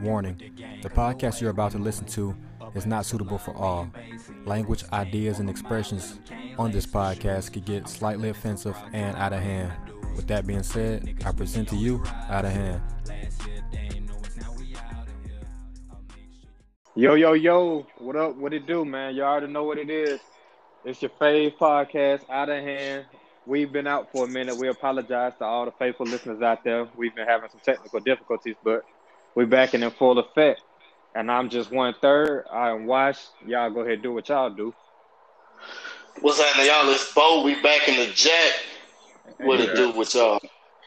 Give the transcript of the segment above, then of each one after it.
Warning The podcast you're about to listen to is not suitable for all. Language, ideas, and expressions on this podcast could get slightly offensive and out of hand. With that being said, I present to you Out of Hand. Yo, yo, yo, what up? What it do, man? You already know what it is. It's your fave podcast, Out of Hand. We've been out for a minute. We apologize to all the faithful listeners out there. We've been having some technical difficulties, but we're back in in full effect. And I'm just one third. I'm Wash. Y'all go ahead and do what y'all do. What's happening, y'all? It's Bo. We back in the jack. What it do with y'all?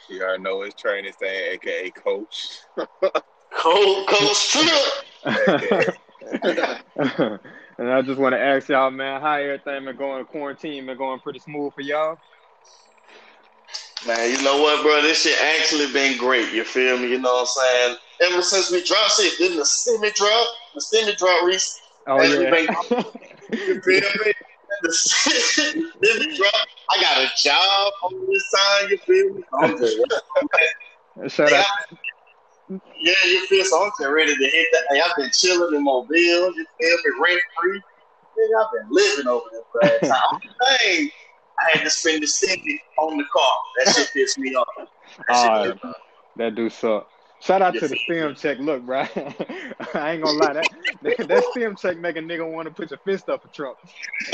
You already know it's training thing, aka coach. Cold Coast Trip. and I just want to ask y'all, man, how everything been going? Quarantine been going pretty smooth for y'all? Man, you know what, bro? This shit actually been great. You feel me? You know what I'm saying? Ever since we dropped shit, then the stimmy drop, the stimmy drop Reese. Oh we yeah. feel me? The stimmy drop. I got a job on this time. You feel me? I'm just, Shout out. yeah, you feel so I'm just ready to hit that. Hey, I've been chilling in Mobile. You feel me? Rent free. Nigga, I've been living over there for that time. Hey, I had to spend the stimmy on the car. That shit pissed me off. That shit ah, pissed me off. that do suck. Shout out You to the STEM check. Look, bro, I ain't gonna lie. That that, that STEM check make a nigga want to put your fist up a truck.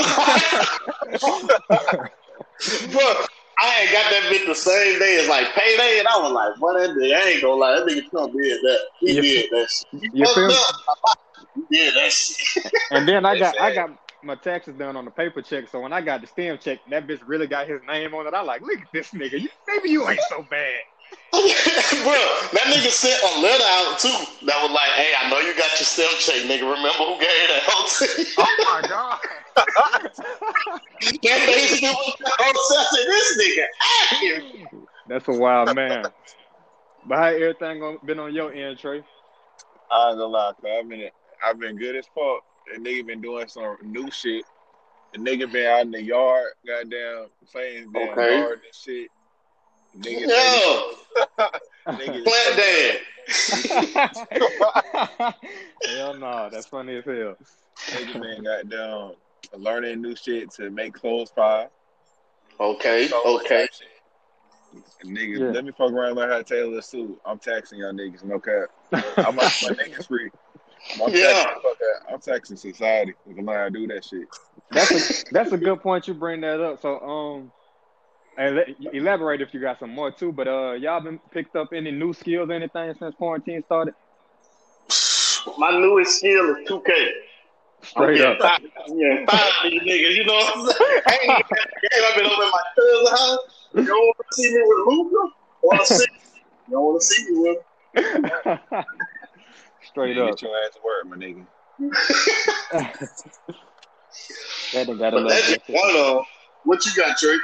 Look, I ain't got that bitch the same day as like payday, and I was like, "What that nigga? I ain't gonna lie, that nigga Trump did that. He You did that shit. You feel did that shit. And then I got I got my taxes done on the paper check. So when I got the STEM check, that bitch really got his name on it. I like, look at this nigga. You, maybe you ain't so bad. Bro, that nigga sent a letter out too that was like, "Hey, I know you got your stem check, nigga. Remember who gave that out to you?" Oh my god. that basically was the whole session. This nigga. That's a wild man. But how everything been on your end, Trey? I ain't gonna lie, cause I've been I've been good as fuck. The nigga been doing some new shit. The nigga been out in the yard, goddamn playing damn Okay. yard and shit. Nigga, Yo, nigga, plant dad. hell no, that's funny as hell. nigga been goddamn learning new shit to make clothes fire. Okay, So, okay. Niggas, Yeah. let me fuck around and learn how to tailor a suit. I'm taxing y'all niggas, no cap. I'm my, my niggas free. I'm Yeah. taxing. I'm taxing society. We can learn how to do that shit. That's a that's a good point you bring that up. So um, and let, elaborate if you got some more too. But uh, y'all been picked up any new skills, anything since quarantine started? My newest skill is 2K. Straight I'm up. getting Five, I'm five of these niggas, you know what I'm saying? I ain't even at the game. I've been over at my cousin's house. You don't want to see me with Luka? Want to see? You don't want to see me with? Straight Nigga, up. Get your ass to work, my nigga. That done got a But little that's just bit. one of them. What you got, Trey?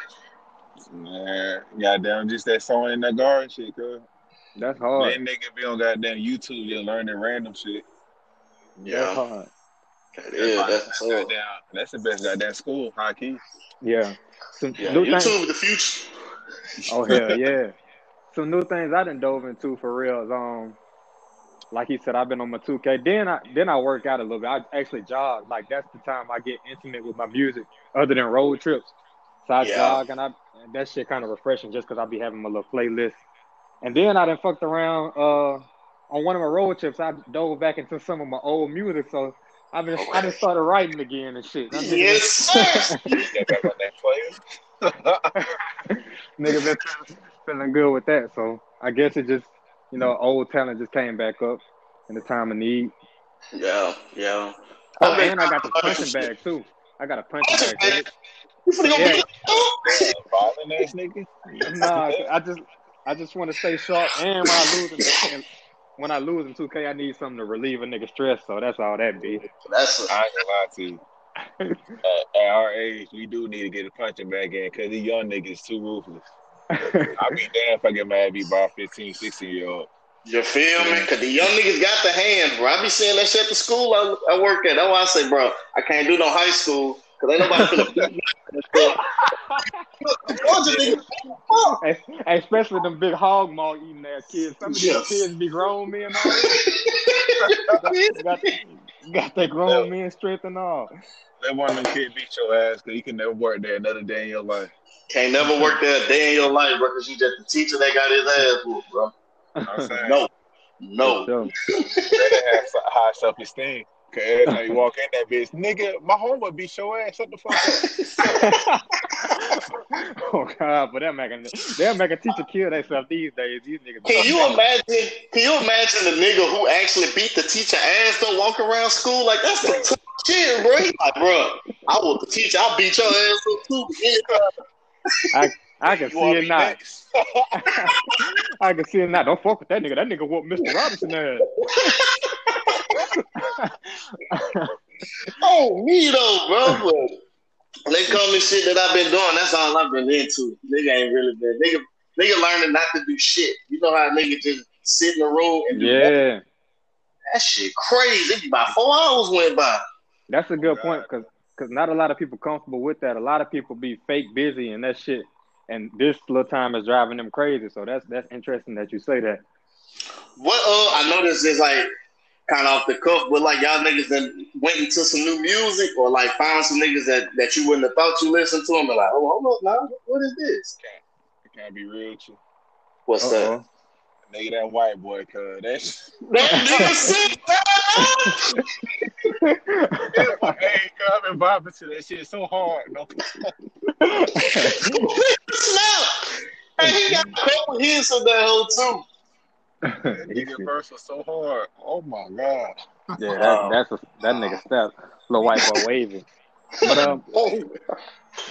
Man, goddamn, just that sewing in that garden shit, cuz. That's hard. That hard. nigga be on goddamn YouTube just learning random shit. That's hard. Yeah, that's so. goddamn, that's the best goddamn school, high key. Yeah. Some Yeah, new things. YouTube the future. Oh hell yeah. Some new things I done dove into for real. is, Um, like he said, I've been on my 2K. Then I then I work out a little bit. I actually jog. Like that's the time I get intimate with my music, other than road trips. I Yeah. jog and I that shit kind of refreshing just because I be having my little playlist. And then I done fucked around uh on one of my road trips. I dove back into some of my old music. So I've been I just started writing again and shit. I'm Yes, sir. Get back on that player. nigga been feeling good with that. So I guess it just, you know, old talent just came back up in the time of need. yeah, yeah. Oh, I've been- and I got the punching bag too. I got a Punching bag. Bag? You finna go Yeah. beat? Balling ass nigga. Nah, I just, I just want to stay sharp. And when I lose, in, and when I lose in 2K, I need something to relieve a nigga stress. So that's all that be. That's a, I ain't gonna lie to you. Uh, at our age, we do need to get a punching bag in because these young niggas too ruthless. I'll be damn if I get mad beat by a 15, 16 year old. You feel me? Because the young niggas got the hands, bro. I be seeing that shit at the school I, I work at. That's why I say, bro, I can't do no high school Cause ain't nobody finna beat Georgia niggas. fuck. Hey, hey, especially them big hog maw eating ass kids. Some of these Yes. kids be grown men. All got, got that grown men strength and all. Let one of them kids beat your ass because you can never work there another day in your life. Can't never work there a day in your life, bro, because you just the teacher that got his ass whooped, bro. You know what I'm saying? No. No. So, Better have high self esteem. Cause every time you walk in that bitch, nigga, my homework beat your ass. Shut the fuck up. oh God, but they're making they're making teacher kill themselves these days. These niggas. Can you imagine? Can you imagine the nigga who actually beat the teacher ass though walk around school like that's the tough shit, bro? He like, bro, I want the teacher. I'll beat your ass up too. I can You see want it me now. I can see it now. Don't fuck with that nigga. That nigga whooped Mr. Robinson ass. Oh, me though, bro. But they call me shit that I've been doing. That's all I've been into. Nigga ain't really been. Nigga, nigga learning not to do shit. You know how nigga just sit in the room and do that? yeah, That shit crazy. About four hours went by. that's a good God. point because because not a lot of people comfortable with that. A lot of people be fake busy and that shit. And this little time is driving them crazy. So that's that's interesting that you say that. What uh I know this is like kind of off the cuff, but like y'all niggas that went into some new music or like found some niggas that, that you wouldn't have thought you listened to them and like, oh hold up now, what is this? Can I be real with you? What's Uh-oh. Nigga, that white boy, cuz that's that? That nigga sick, hey, cuz I've been vibing to that shit so hard. No, Snap. Hey, he got a couple hits of that hoe too. That nigga verse was so hard. Oh my god. yeah, that, that's a, that nigga step. Little white boy waving. But um,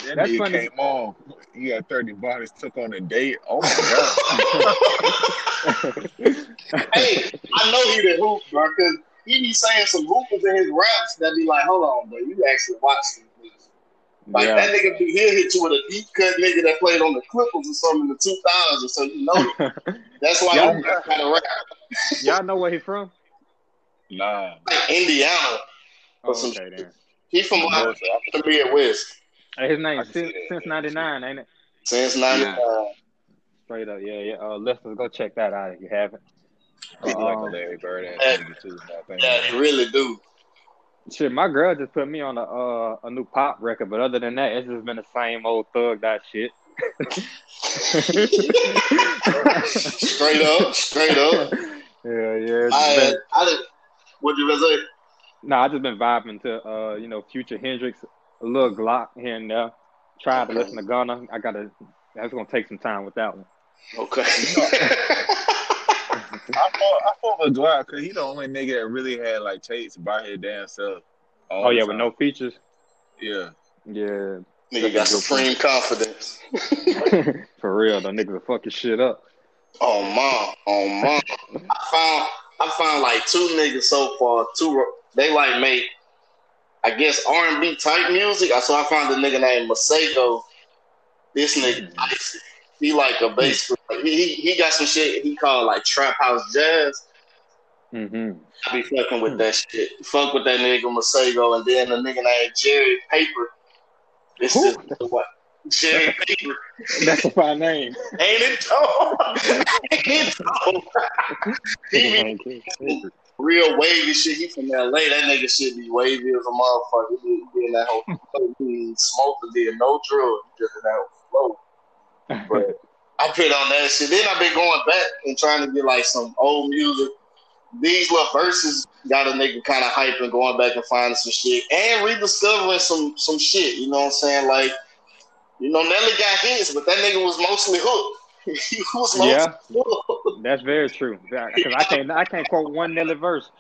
That That's nigga funny. came on. You got 30 bodies, took on a date. Oh my god. hey, I know he the hoop, bro, because he be saying some hoopers in his raps that be like, hold on, bro, you actually watch these niggas. Like yeah. that nigga be he'll hit you with a deep cut nigga that played on the Clippers or something in the two thousands, so you know that's why Y'all- you got kind of rap Y'all know where he from? god. Nah. like Indiana. Oh, some okay then. He from I know like it's- the Midwest Hey, his name I since since '99, ain't it? since ninety nine. Straight up, yeah, yeah. Uh, listeners, go check that out if you haven't. He like a Um, Larry Bird ass Yeah. nigga too. Yeah, he really do. Shit, my girl just put me on a uh, a new pop record, but other than that, it's just been the same old thug that shit. Straight up, straight up. Yeah, yeah. I, been, I did. What you gonna say? no, I just been vibing to uh, you know, Future Hendrix, a little Glock here and there. Tried to listen to Gunna. I gotta. That's gonna take some time with that one. Okay. I fought, I fought with Glock because he the only nigga that really had like tapes by his damn self. Oh yeah, time. with no features. Yeah. Yeah, Nigga got supreme confidence. for real. The niggas will fuck your shit up. Oh mom, oh mom. I found I found like two niggas so far. Two they like make I guess R and B type music. So I found a nigga named Masego. This nigga hmm. icy. He like a bass. He, he he got some shit he called like trap house jazz. hmm I be fucking with that shit. Fuck with that nigga Masego, and then the nigga named Jerry Paper. This is what Jerry Paper. That's a fine name. Ain't it? Ain't it he be real wavy shit. He from LA. That nigga shit be wavy as a motherfucker. He be, in that whole he smoking, did no drugs, just in that whole flow. But I put on that shit. Then I've been going back and trying to get like some old music. These little verses got a nigga kind of hype and going back and finding some shit and rediscovering some some shit. You know what I'm saying? Like, you know, Nelly got hits, but that nigga was mostly hooked. he was mostly Yeah. hooked. That's very true. Because I can't, I can't quote one Nelly verse,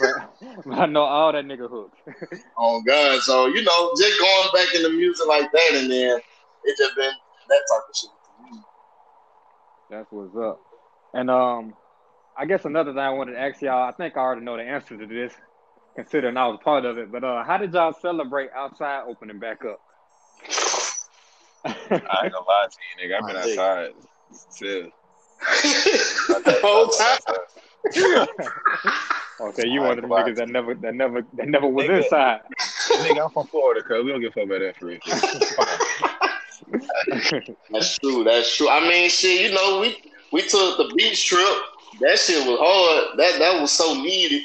but, I know all that nigga hooks. Oh God! So you know, just going back into music like that, and then it just been that type of shit. That's what's up. And um, I guess another thing I wanted to ask y'all. I think I already know the answer to this, considering I was part of it. But uh, how did y'all celebrate outside opening back up? I ain't gonna lie to you, nigga. I've been outside still. the whole time. okay, you one of them niggas that never, that never, that never was inside. Nigga, I'm from Florida, cuz we don't give a fuck about that for real. That's true. That's true. I mean, shit. You know, we we took the beach trip. That shit was hard. That that was so needed.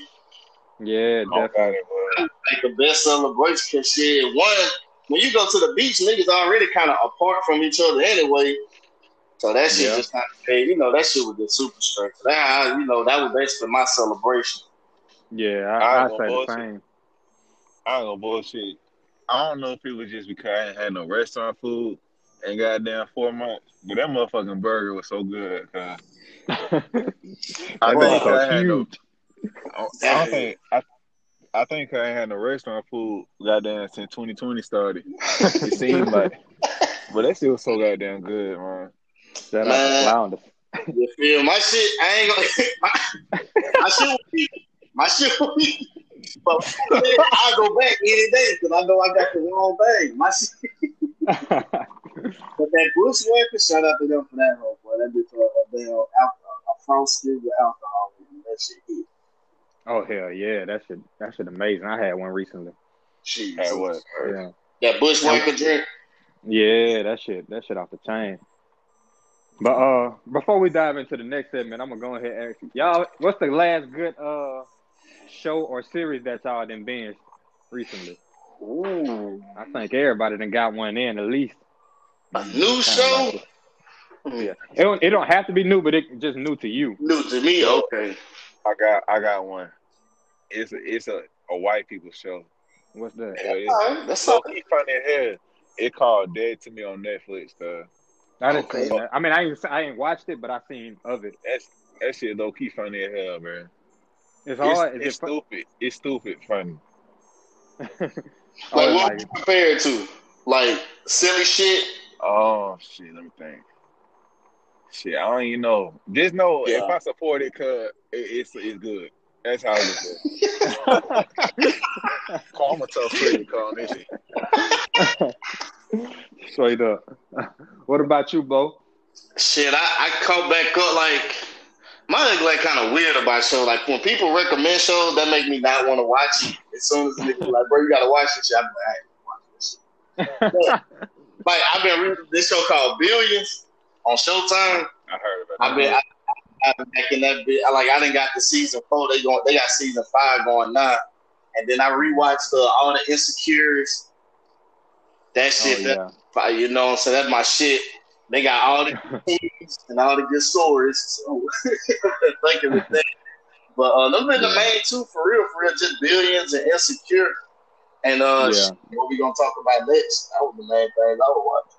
Yeah, Oh, definitely. God, Like the best celebration. Cause shit, one when you go to the beach, niggas already kind of apart from each other anyway. So that shit Yeah. just kind of, you know, that shit was just super straight. So that, you know, that was basically my celebration. Yeah, I I, I ain't say gonna the bullshit. same. I ain't gonna bullshit. I don't know if it was just because I ain't had no restaurant food in goddamn four months, but that motherfucking burger was so good. I think was I had no. I, I think I. I think I ain't had no restaurant food goddamn since 2020 started. It seemed like, but that shit was so goddamn good, man. Shout out to Man. Flounders. You feel my shit? I ain't gonna. My, my shit will be. My shit will be. But I go back any day because I know I got the wrong bag. My shit. But that Bushwhacker, shout out to them for that whole boy. That bitch a damn alcohol, a frosted with alcohol. in. That shit hit. oh hell yeah, that shit that shit amazing. I had one recently. Jesus. Had what? Yeah. That Bushwhacker drink. Yeah, that shit, that shit off the chain. But uh, before we dive into the next segment, I'm gonna go ahead and ask you, y'all, what's the last good uh show or series that y'all done binged recently? Ooh. I think everybody done got one in at least. A new Kinda show? it. Oh, yeah, it don't, it don't have to be new, but it just new to you. New to me, okay. I got I got one. It's a it's a, a white people show. What's that? Hell, it's All right, that's so all. funny as hell. It called Dead to Me on Netflix. Though. I didn't Okay. see that. I mean, I ain't I ain't watched it, but I seen of it. That's that shit low key funny as hell, man. It's It's, hard. it's Is it fun? stupid. It's stupid funny. Like, Oh, what like, would you compare it to? Like, silly shit? Oh shit, let me think. Shit, I don't even know. Just know Yeah. if I support it, cause it, it's it's good. That's how I look at it. Call my tough critic on this shit. straight up. what about you, Bo? Shit, I, I caught back up like my nigga like kind of weird about show. Like when people recommend shows, that make me not want to watch it. As soon as nigga be like, bro, you gotta watch this shit. I'm like, I ain't gonna watch this shit. Like I've been reading this show called Billions on Showtime. I heard about I've been I, I've been back in that bit. Like I didn't got the season four. They going they got season five going now. And then I rewatched uh, all the insecures. That oh shit, yeah. that, you know, so that's my shit. They got all the teams and all the good stories. So thank you that. But uh, them been the main two for real, for real, just billions and insecure. And uh, Yeah. shit, what we gonna talk about next? That was the main thing I was watching.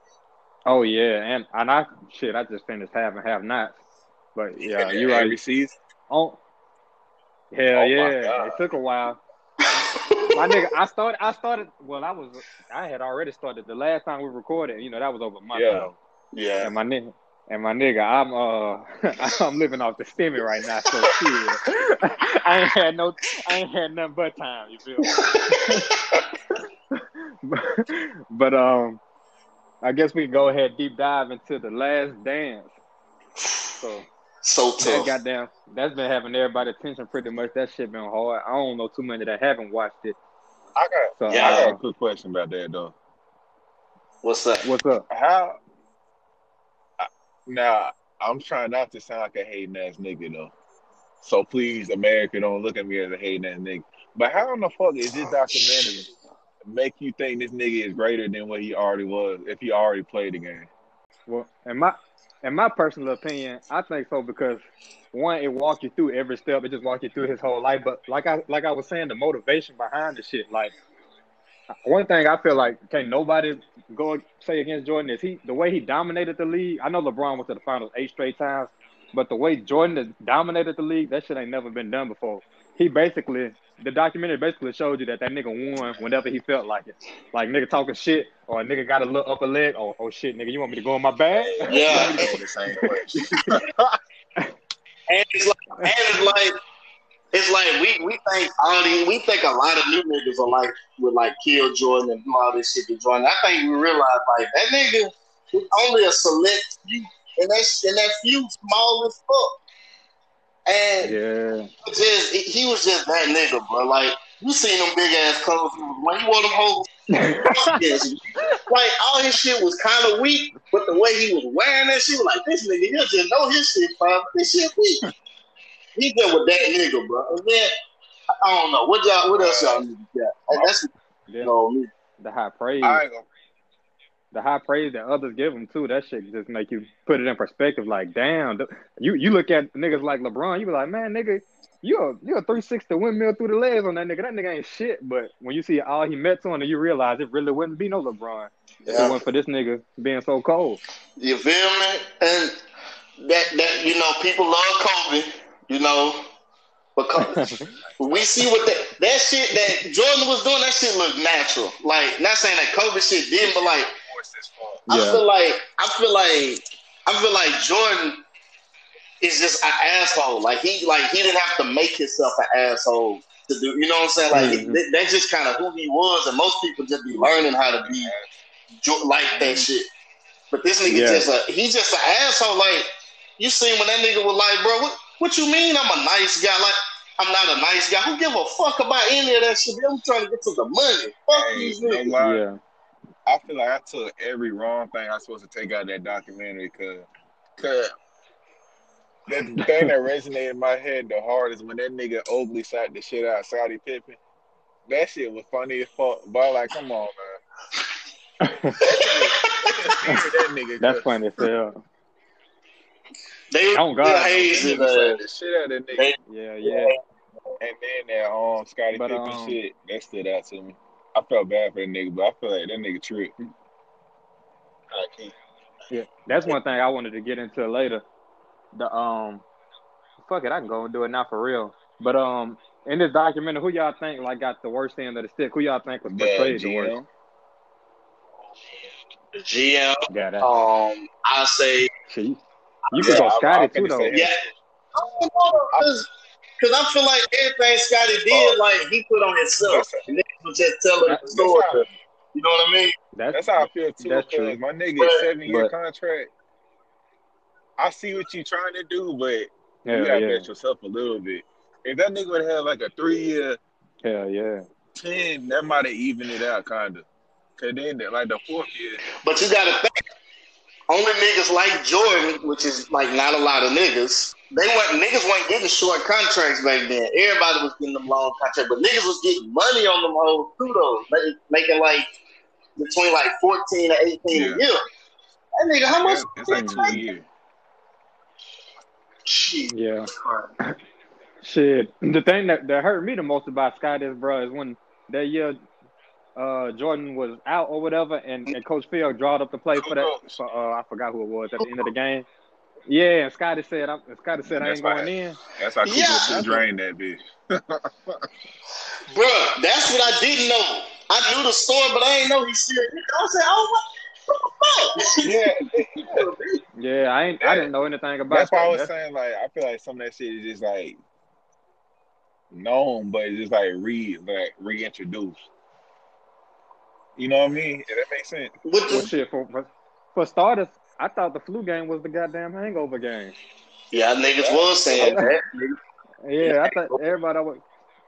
Oh yeah, and and I shit, I just finished Haves and Have Nots. But yeah, you every right. season. Oh, hell Oh, yeah, it took a while. My nigga, I started. I started. Well, I was. I had already started the last time we recorded. You know, that was over a month Yeah. ago. Yeah. And my nigga, and my nigga, I'm uh, I'm living off the stimmy right now. So shit, I ain't had no, I ain't had nothing but time. You feel? me? but, but um, I guess we can go ahead deep dive into the last dance. So So that tough. goddamn, that's been having everybody attention pretty much. That shit been hard. I don't know too many that haven't watched it. I got So Yeah. I got uh, a quick question about that though. What's up? what's up? How Now I'm trying not to sound like a hating ass nigga though. So please, America, don't look at me as a hating ass nigga. But how in the fuck is this documentary make you think this nigga is greater than what he already was if he already played the game? Well, in my in my personal opinion, I think so because one, it walk you through every step. It just walk you through his whole life. But like I like I was saying, the motivation behind the shit. Like one thing I feel like can't nobody go say against Jordan is he the way he dominated the league. I know LeBron went to the finals eight straight times, but the way Jordan dominated the league, that shit ain't never been done before. He basically the documentary basically showed you that that nigga won whenever he felt like it. Like nigga talking shit or a nigga got a little upper leg. Oh, oh shit, nigga, you want me to go in my bag? Yeah. the same question. And it's like, and it's like, it's like we, we think all these, we think a lot of new niggas are like would like kill Jordan and do all this shit to Jordan. I think we realize like that nigga is only a select few, and that and that few small as fuck. And Yeah. just he was just that nigga, bro. Like You seen them big ass clothes when you wore them whole like all his shit was kind of weak, but the way he was wearing that shit, was like this nigga, he just know his shit, bro. This shit weak. He been with that nigga, bro. And then I don't know what y'all, what else y'all need to get. That's Yeah. you know me. The high praise, I the high praise that others give him too. That shit just make you put it in perspective. Like, damn, you you look at niggas like LeBron, you be like, man, nigga, you a you a three sixty windmill through the legs on that nigga. That nigga ain't shit. But when you see all he met on, and you realize it really wouldn't be no LeBron. If it Yeah. wasn't for this nigga being so cold. You feel me? And that that you know, people love Kobe, you know, because we see what that that shit that Jordan was doing. That shit looked natural. Like not saying that COVID shit didn't, but like force. I Yeah. feel like I feel like I feel like Jordan is just an asshole. Like he like he didn't have to make himself an asshole to do. You know what I'm saying? Like Mhm. that- that's just kind of who he was, and most people just be learning how to be like that shit. But this nigga Yeah. just a he's just an asshole. Like you seen when that nigga was like, bro, what what you mean? I'm a nice guy. Like I'm not a nice guy. Who give a fuck about any of that shit? I'm trying to get to the money. Fuck Hey, these no niggas. lie. Yeah. I feel like I took every wrong thing I was supposed to take out of that documentary because cause the thing that resonated in my head the hardest when that nigga Oakley shot the shit out of Scottie Pippen. That shit was funny as fuck. But I'm like, come on, man. that nigga. That's funny as hell. They Oh, God. Bill Hayes that and nigga uh, shot the shit out of that nigga. They- Yeah, yeah. And then that um Scottie But, Pippen um, shit, that stood out to me. I felt bad for that nigga, but I feel like that nigga tripped. I can't. Yeah, that's one thing I wanted to get into later. The um, fuck it, I can go and do it now for real. But um, in this documentary, who y'all think like got the worst end of the stick? Who y'all think was The portrayed the worst? GM. the GM. Yeah, that Um, I say shit. You, can Yeah, go I- I Scottie too though. say yeah. Because I feel like everything Scottie did, oh. like he put on himself. And they was just telling the story. how, You know what I mean? That's, that's how I feel too. That's true. my nigga But- seven year but- contract. I see what you trying to do, but you gotta yeah, bet yourself a little bit. If that nigga would have like a three year hell yeah. ten, that might have evened it out kind of. Cause then like the fourth year, But you got to think, only niggas like Jordan, which is like not a lot of niggas. They weren't niggas weren't getting short contracts back then. Everybody was getting them long contracts, but niggas was getting money on them hoes too, though. Making like between like fourteen to eighteen Yeah. a year. That nigga, how much? it's, it's like two years. Yeah. Shit. The thing that, that hurt me the most about Scott is, bro, is when that year uh, Jordan was out or whatever, and, and Coach Phil drawed up the play for that. For, uh, I forgot who it was at the end of the game. Yeah, and Scottie said, I'm, Scottie said, I That's ain't going right. in. That's how Cooper Yeah. should drain that bitch. Bruh, that's what I didn't know. I knew the story, but I didn't know he still. I was like, oh, what, what fuck? yeah, Yeah, I ain't. I didn't know anything about That's why I was That's- saying like I feel like some of that shit is just like known, but it's just like re like reintroduced. You know what I mean? If that makes sense. What Well, shit, for, for for starters, I thought the flu game was the goddamn hangover game. yeah, niggas was saying that. Yeah, I thought everybody was.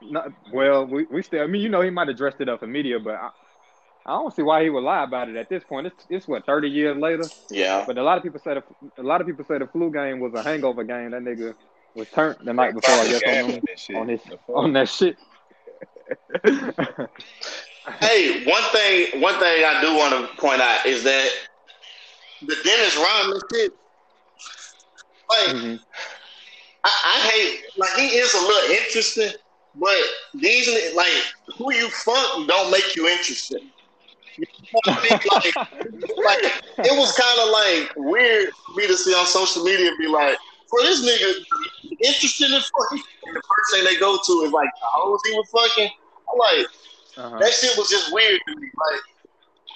Not, well, we, we still. I mean, you know, he might have dressed it up in media, but I, I don't see why he would lie about it at this point. It's, it's what thirty years later. Yeah. But a lot of people said the a lot of people say the flu game was a hangover game. That nigga was turned the night before. I guess on, them- on his on that shit. Hey, one thing, one thing I do want to point out is that the Dennis Rodman shit. Like, Mhm. I, I hate, like, he is a little interesting, but these, like, who you fuck don't make you interesting. You know I mean? Like, like, it was kind of like weird for me to see on social media be like, for this nigga, interesting as fuck. And the first thing they go to is like, how was he was fucking? I'm like, Uh-huh. that shit was just weird to me. Like,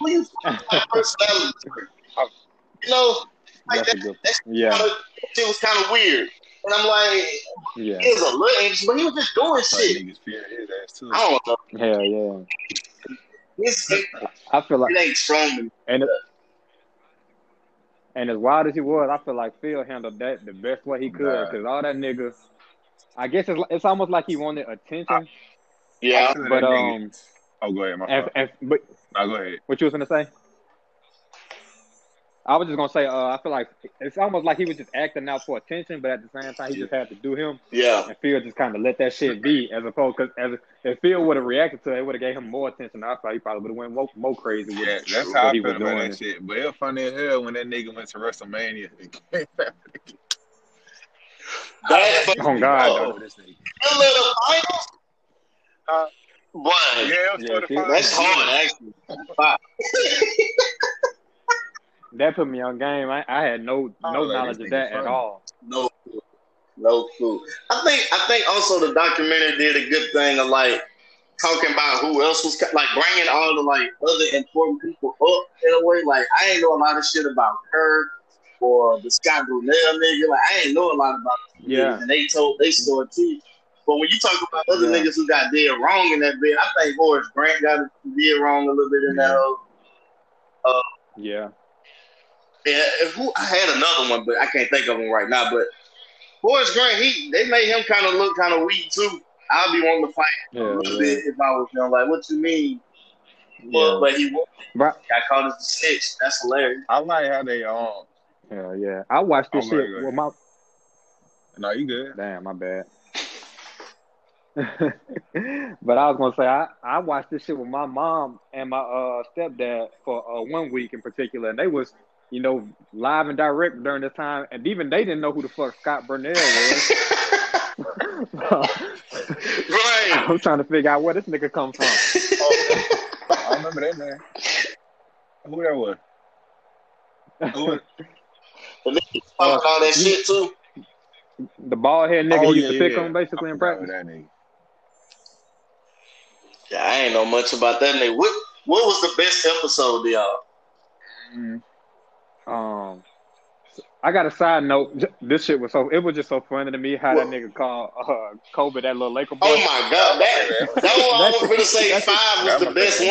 who you fucking my personality? You know, like That's that, good. that Yeah, kinda, shit was kind of weird. And I'm like, yeah, he was a little interesting, but he was just doing Like, shit. niggas fear his ass too. I don't know. hell yeah. It's, it, I feel like it ain't strong to me. And and as wild as he was, I feel like Phil handled that the best way he could because all that nigga, I guess it's it's almost like he wanted attention, Yeah, Killing but that nigga. um, oh, go ahead, my and, fault. but No, go ahead. what you was gonna say? I was just gonna say, uh, I feel like it's almost like he was just acting out for attention, but at the same time, he just had to do him. yeah. And Phil just kind of let that shit be, as opposed because as if Phil would have reacted to it, it would have gave him more attention. I thought he probably would have went more, more crazy with Yeah, that's how I he felt was about doing. that shit. But it was funny as hell when that nigga went to WrestleMania. That Oh fucking God, oh, no. this nigga. you little finals. Huh? Boy, Yeah, it was Yeah, see, that's hard actually. That put me on game. I, I had no Oh, no like, knowledge of that at all. No clue. No clue. I think I think also the documentary did a good thing of like talking about who else was like bringing all the like other important people up in a way. Like I ain't know a lot of shit about Kirk or the Scott Burrell nigga. Like I ain't know a lot about these Yeah. and they told they story too. But when you talk about other Yeah. niggas who got dead wrong in that bit, I think Horace Grant got dead wrong a little bit in that. hoe. Yeah, Yeah, if who I had another one, but I can't think of him right now. But Horace Grant, he they made him kind of look kind of weak too. I'll be wanting to fight a little yeah. bit if I was young. Like, what you mean? But, yeah. but he won't. But got caught as a snitch. That's hilarious. I like how they um. yeah, yeah. I watched this Oh, shit God. with my No, you good. Damn, my bad. but I was gonna say I, I watched this shit with my mom and my uh stepdad for uh, one week in particular, and they was you know live and direct during this time, and even they didn't know who the fuck Scott Burrell was. right. I'm trying to figure out where this nigga come from. I remember that man. Who that was? Who was And then all that shit too. The bald head nigga Oh, he used yeah, to pick yeah. on basically I in practice. That nigga. Yeah, I ain't know much about that nigga. What What was the best episode, to y'all? Mm. Um, I got a side note. This shit was so it was just so funny to me how that nigga called uh, Kobe that little Laker boy. Oh my god, that that one I was gonna say five was the best one.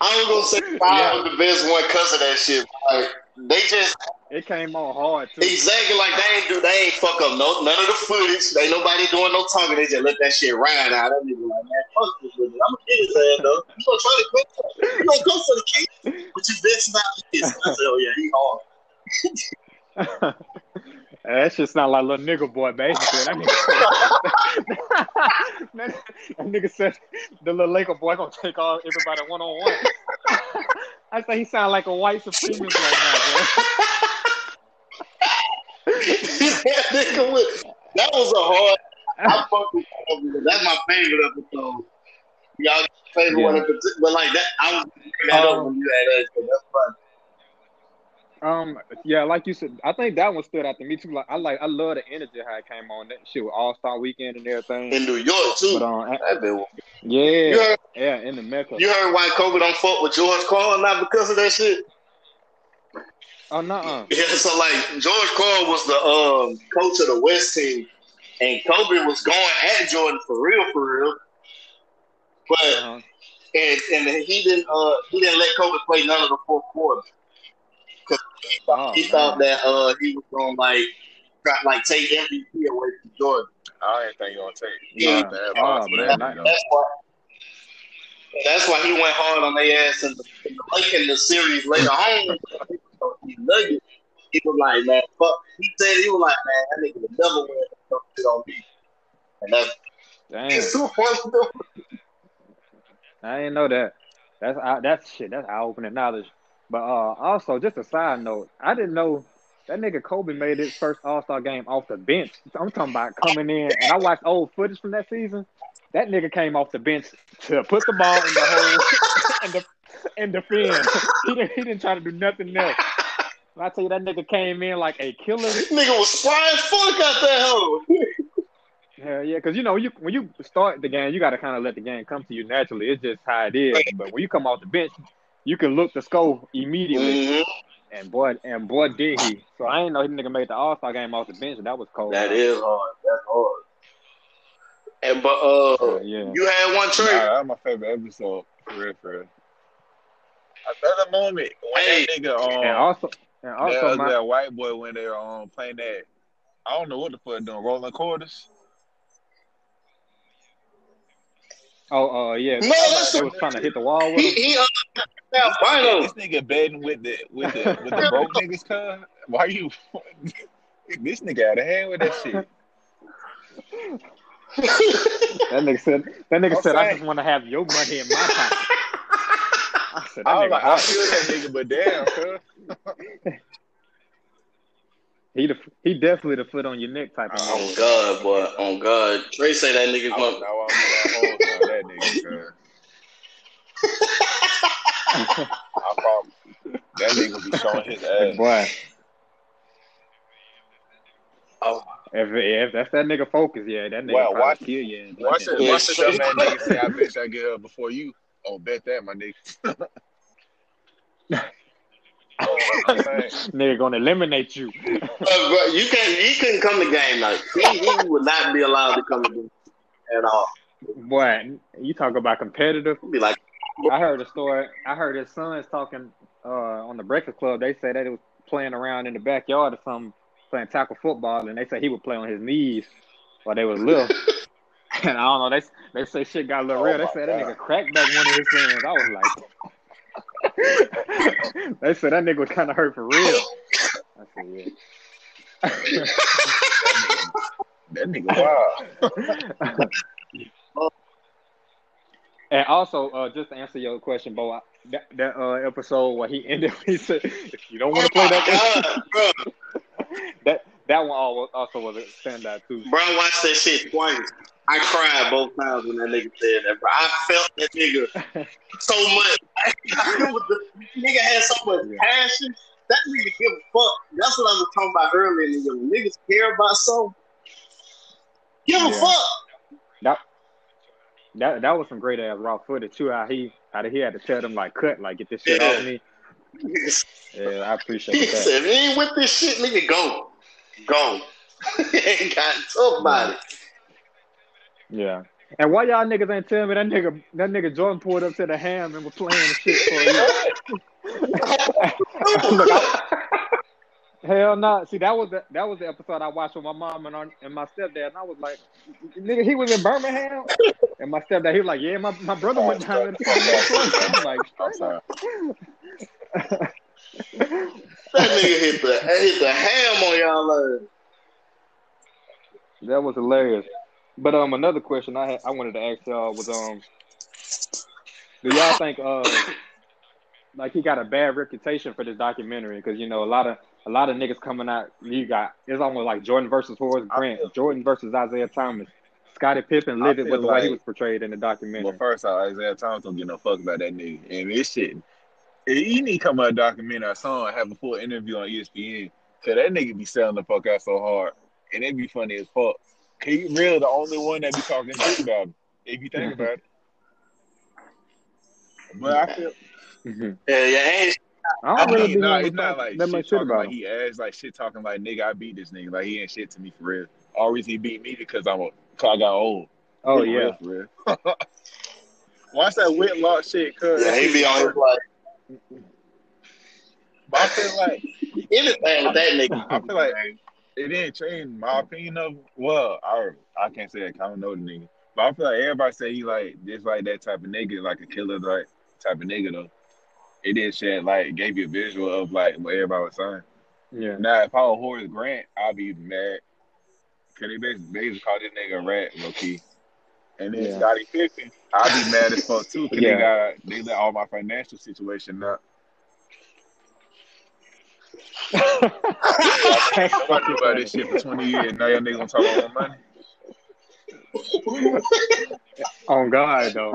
I was gonna say five Yeah. was the best one because of that shit. Like they just It came on hard too. exactly like they ain't do they ain't fuck up no none of the footage. Ain't nobody doing no talking. They just let that shit ride out. That nigga like man, fuck this nigga. I'm gonna get his ass though. You gonna try to go? You gonna go for the king? But you bitch about this? I said, oh yeah, he hard. that shit sound like little nigga boy basically. That nigga, that nigga said the little Laker boy gonna take all everybody one on one. I say he sound like a white supremacist right that nigga was, that was a hard. I fuck with that because that's my favorite episode. Y'all favorite one but like that, I was bring that up when you had that. That's fun. Um, yeah, like you said, I think that one stood out to me too. Like I like, I love the energy how it came on that shit with All Star Weekend and everything. In New York too. But um, been, yeah, heard yeah, in the Mecca. you heard why Kobe don't fuck with George Karl not because of that shit. Oh no, Yeah, so like George Karl was the um coach of the West team, and Kobe was going at Jordan for real, for real. But uh-huh. and and he didn't uh he didn't let Kobe play none of the fourth quarter. Oh, he man. thought that uh he was gonna like try like take MVP away from Jordan. I ain't think you gonna take. Yeah. You have to have Oh, man, that, not- you know. That's why. That's why he went hard on their ass in the, in the, like in the series later on. He Nuggets. He was like, man, fuck. He said he was like, man, that nigga would never win some shit on me. And that's Damn, it's too funny. I didn't know that. That's eye- that's shit. That's eye opening knowledge. But uh, also, just a side note, I didn't know that nigga Kobe made his first All Star game off the bench. I'm talking about coming in, and I watched old footage from that season. That nigga came off the bench to put the ball in the hole and, the, and defend. He didn't, he didn't try to do nothing else. When I tell you that nigga came in like a killer. This nigga was flying fuck out that hole. Hell yeah, because you know you when you start the game, you got to kind of let the game come to you naturally. It's just how it is. But when you come off the bench, you can look the score immediately. Mhm. And boy, and boy, did he! So I didn't know he nigga made the All Star game off the bench. That was cold. That is hard. That's hard. And but uh, Uh, yeah. you had one Nah, trade. that's my favorite episode. For real, for real. At the moment when Hey. that nigga um And also, and that also ugly my ass white boy when they um playing that I don't know what the fuck doing rolling quarters. Oh, uh, yeah. No, that's they the- was trying to hit the wall with He him. he uh, albino. This nigga betting with the with the with the broke niggas, cuz. Why you? this nigga out of hand with that shit. That nigga said. That nigga I'm said, "I just want to have your money in my pocket." I said, "That I was nigga like, I hot." feel that nigga, but damn, cuz. He the, he definitely the foot on your neck type of Oh nigga. God, boy. Oh God. Trey say that nigga's I my don't. I'm gonna hold on that nigga. I promise. you. That nigga be showing his ass. Boy, Oh. If if that's that nigga focus, yeah, that nigga Well, watch- kill you. in Watch it. Yeah, Watch the dumb man nigga say, "I bet I get her before you." Oh, bet that, my nigga. Nigga gonna eliminate you. Bro, you can't. he couldn't come to game night. He, he would not be allowed to come to game at all. Boy, you talk about competitive. He'd be like, I heard a story. I heard his sons talking uh, on the Breakfast Club. They said that it was playing around in the backyard or something, playing tackle football, and they said he would play on his knees while they was little. and I don't know. They they say shit got a little Oh real. They said that nigga cracked back one of his sons. I was like, they said that nigga was kind of hurt for real. I said, yeah. that nigga wild. And also, uh, just to answer your question, Bo, I- that, that uh, episode where he ended, he said, "If you don't want oh to play that God, bro. game, that that one also was a standout too." Bro, I watched that shit twice. I cried both times when that nigga said that, bro. I felt that nigga so much. the nigga had so much Yeah. passion. That nigga give a fuck. That's what I was talking about earlier. Nigga. Niggas care about something, give a fuck. That that that was some great ass raw footage too. How he how he had to tell them like cut like get this shit Yeah. off me. Yeah, I appreciate He that. said, ain't with this shit, nigga, go. Go. ain't got to talk about it. Yeah. And why y'all niggas ain't telling me that nigga that nigga Jordan pulled up to the ham and was playing the shit for you? Look, I- Hell no. See, that was the that was the episode I watched with my mom and, our, and my stepdad, and I was like, "Nigga, he was in Birmingham." And my stepdad, he was like, "Yeah, my, my brother went down there to I'm like, I'm sorry. That nigga hit the hit the ham on y'all ass. That was hilarious. But um, another question I had, I wanted to ask y'all was um, do y'all think uh, like he got a bad reputation for this documentary? Because you know a lot of a lot of niggas coming out. You got it's almost like Jordan versus Horace Grant, feel- Jordan versus Isiah Thomas. Scottie Pippen I lived it with the way he was portrayed in the documentary. Well, first off, Isiah Thomas don't give no fuck about that nigga. And this shit, he need to come out a documentary or something, have a full interview on ESPN. Cause that nigga be selling the fuck out so hard. And it be funny as fuck. He real the only one that be talking shit about him, if you think about it. But I feel Mhm. Yeah, yeah, I I don't really mean, be nah, it's not like that much shit talking about like him. he ass like shit talking like nigga I beat this nigga like he ain't shit to me for real. Always he beat me because I'm a cause I got old. Oh For yeah, real, for real. Once that Whitlock shit, cuz yeah, he be on his like But I feel like anything with that nigga. I feel like it didn't change my opinion of well, I I can't say that I don't know the nigga. But I feel like everybody say he like just like that type of nigga, like a killer like type of nigga though. It did shed like gave you a visual of like what everybody was saying. yeah. Now if I was Horace Grant, I'd be mad. Cause they basically, basically call this nigga a rat, low key. And then Yeah. Scottie Pippen, I'd be mad as fuck too, cause Yeah. they got they let all my financial situation up. That's Nobody fucking knew about this shit for twenty years. Now y'all niggas gonna talk about my money. On God though,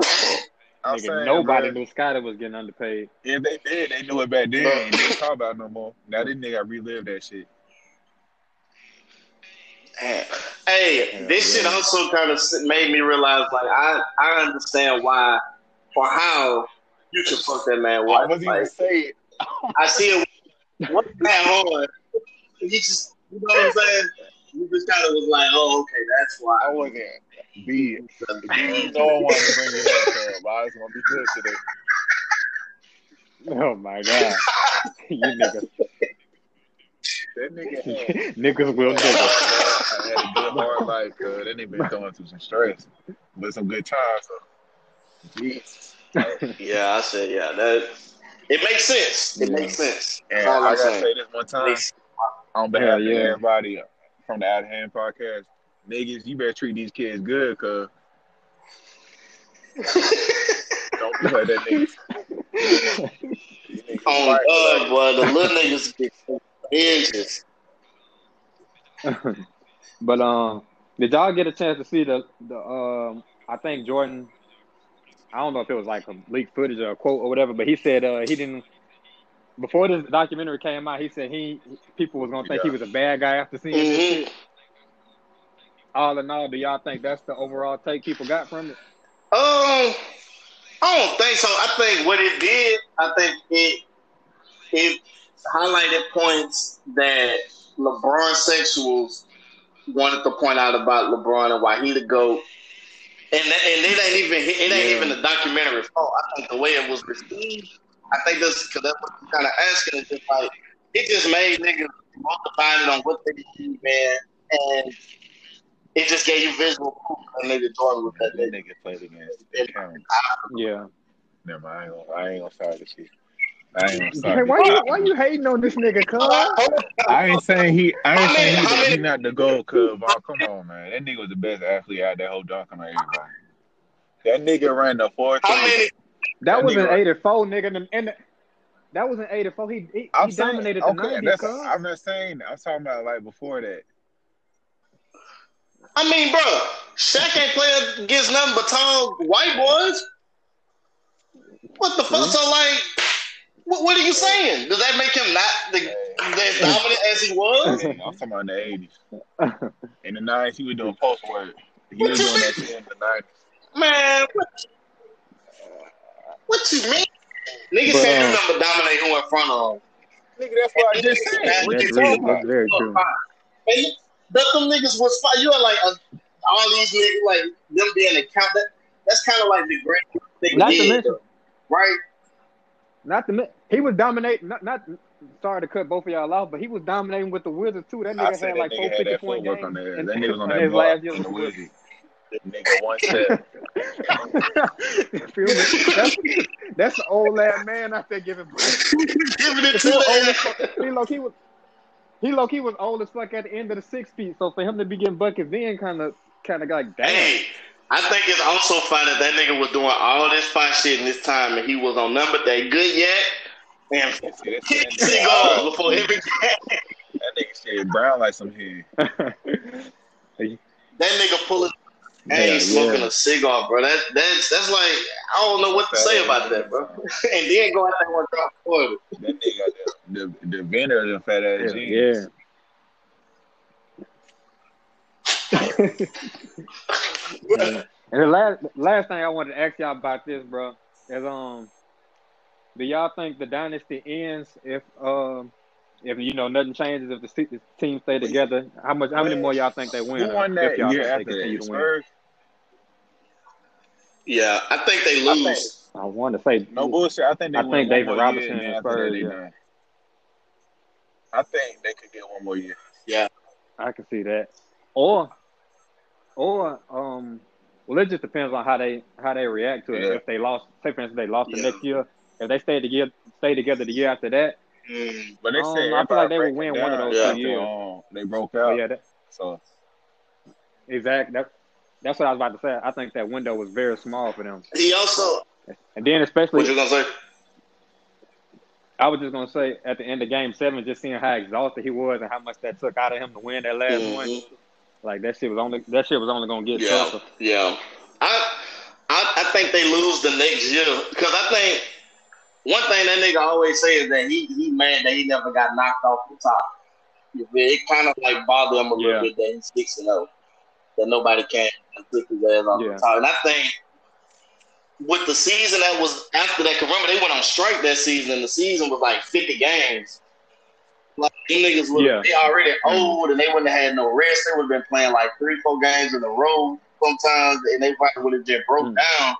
I'm nigga, saying, nobody bruh, knew Scottie was getting underpaid. If they did, they knew it back then. and They didn't talk about it no more. Now this nigga relive that shit. Hey, this shit also kind of made me realize, like, I I understand why, for how you should fuck that man I wife. wasn't even Like, say it. I see it one that hard. He just, you know what I'm saying? You just kind of was like, oh, okay, that's why. I wasn't be know I wanted to bring it up, so but I was gonna be good today. Oh my God, you niggas, That nigga had, niggas will niggas. I had a good hard life, cuz. That nigga been going through some stress. But some good times though. Jesus. Yeah, I said, yeah, that it makes sense. It Yeah. makes sense. And That's all I I'm gotta say this one time on behalf Hell of yeah. everybody from the Out of Hand podcast, niggas, you better treat these kids good, cause don't be like that niggas. These niggas oh, On fight God, like- boy, the little niggas get inches. but um, did y'all get a chance to see the the um? I think Jordan. I don't know if it was like a leaked footage or a quote or whatever, but he said uh, he didn't. Before this documentary came out, he said he people was gonna think he was a bad guy after seeing Mhm. shit. All in all, do y'all think that's the overall take people got from it? Um, I don't think so. I think what it did, I think it it highlighted points that LeBron sexuals wanted to point out about LeBron and why he the goat. And that, and it ain't even it ain't Yeah. even the documentary fault. I think the way it was received, I think that's because that's what you're kind of asking. It's just like it just made niggas more divided on what they believe, man, and it just gave you visual proof that nigga Jordan was that That nigga. nigga played against the County. Yeah. Never mind, I ain't gonna, I ain't gonna start this shit. I ain't gonna Hey, why this you why you hating on this nigga, cuz? I ain't saying he. I ain't saying many- he, he not the gold cub. Oh, come on, man. That nigga was the best athlete out that whole dunking on everybody. That nigga ran the four. That That was an nigga- 84 nigga, and, and that was an 84. He he, I'm he saying, dominated the okay, 90s, cuz. I'm not saying. that. I'm talking about like before that. I mean, bro, Shaq ain't playing against nothing but tall white boys. What the fuck? Mm-hmm. So, like, what, what are you saying? Does that make him not the, as dominant as he was? I'm talking about in the eighties. In the nineties, he was doing post work. He was doing that shit in the nineties. Man, what, what you mean? Niggas But, can't do nothing but dominate who in front of them. Nigga, that's what I just said. What That's, you really, that's very true. And but them niggas was fine. You are like uh, all these niggas, like them being account. That, that's kind of like the great thing Not to did, mention- right? Not the he was dominating. Not, not sorry to cut both of y'all off, but he was dominating with the Wizards too. That nigga had like four fifty nigga had fifty that point games. on there. in- That nigga was on that block last year on the Wizards. Nigga one step. That's, that's the old lad man out there giving. Giving it to He was old as them. fuck. He low he was. He low key was old as fuck at the end of the six feet. So for him to be getting buckets then kind of kind of like damn. Hey, I think it's also fun that that nigga was doing all this fun shit in this time, and he was on number that good yet, and See, that's- that nigga- cigars before every game. That nigga shit brown like some head. That nigga pulling and Yeah, he's smoking yeah. a cigar, bro. That that's that's like I don't know what to say about that, bro. and then go out there and drop out for. That nigga the, the, the inventor of the fat ass yeah. jeans. And the last last thing I wanted to ask y'all about this, bro, is um, do y'all think the dynasty ends if um, if you know nothing changes if the, se- the team stay together? How much? How many more y'all think they win? Who won If that y'all year after they that? win? Spurs? Yeah, I think they I lose. I want to say No bullshit. I think they I win think one David more Robinson year, and and Spurs, yeah. I think they could get one more year. Yeah, I can see that. Or, or um, well, it just depends on how they how they react to it. Yeah. If they lost, say for instance, they lost the next year. If they stay together, stay together the year after that. Mm. But they Um, said I feel like they would win breaking one of down those two years. um, they broke Oh out. yeah, that, So exactly. That, that's what I was about to say. I think that window was very small for them. He also And then especially, what you gonna say? I was just gonna say at the end of Game Seven, just seeing how exhausted he was and how much that took out of him to win that last one. Like that shit was only that shit was only gonna get Yeah, tougher. yeah. I, I I think they lose the next year because I think one thing that nigga always say is that he he mad that he never got knocked off the top. It kind of like bothered him a Yeah. little bit that he's six and zero, that nobody can took his ass off Yeah. the top. And I think with the season that was after that, 'cause remember they went on strike that season, and the season was like fifty games. Like them niggas were Yeah. they already old and they wouldn't have had no rest. They would have been playing like three, four games in a row sometimes, and they probably would have just broke Mm. down.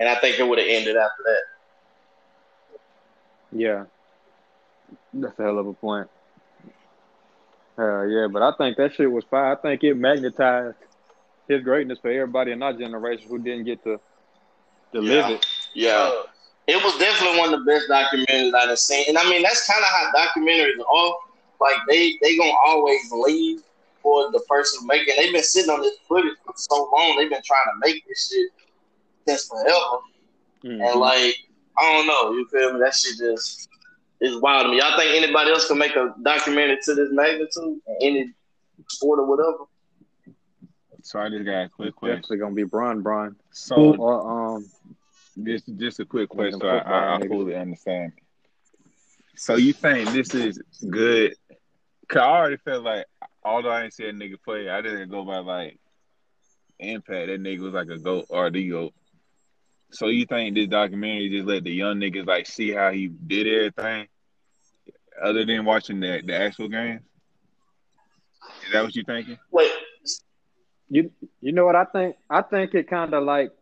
And I think it would have ended after that. Yeah, that's a hell of a point. Uh, yeah, but I think that shit was fine. I think it magnetized his greatness for everybody in our generation who didn't get to to Yeah. live it. Yeah. It was definitely one of the best documentaries I've seen. And I mean that's kinda how documentaries are. Like they they gonna always leave for the person making they've been sitting on this footage for so long, they've been trying to make this shit since forever. Mhm. And like, I don't know, you feel me? That shit just is wild to me. Y'all think anybody else can make a documentary to this magnitude in any sport or whatever? So I just got a quick question. Definitely gonna be Bron Bron So or um. Just just a quick question. So I, I, I fully understand. So you think this is good? Cause I already felt like although I ain't see a nigga play, I didn't go by like impact. That nigga was like a goat or the goat. So you think this documentary just let the young niggas like see how he did everything, other than watching the the actual game? Is that what you thinking? Wait, You you know what I think? I think it kind of like,